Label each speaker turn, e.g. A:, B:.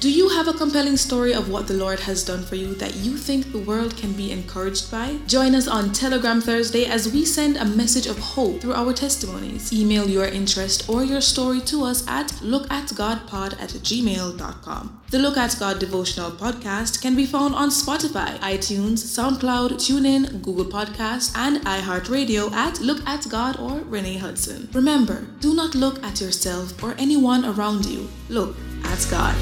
A: Do you have a compelling story of what the Lord has done for you that you think the world can be encouraged by? Join us on Telegram Thursday as we send a message of hope through our testimonies. Email your interest or your story to us at lookatgodpod at gmail.com. The Look at God devotional podcast can be found on Spotify, iTunes, SoundCloud, TuneIn, Google Podcasts, and iHeartRadio at Look at God or Renee Hudson. Remember, do not look at yourself or anyone around you. Look at God.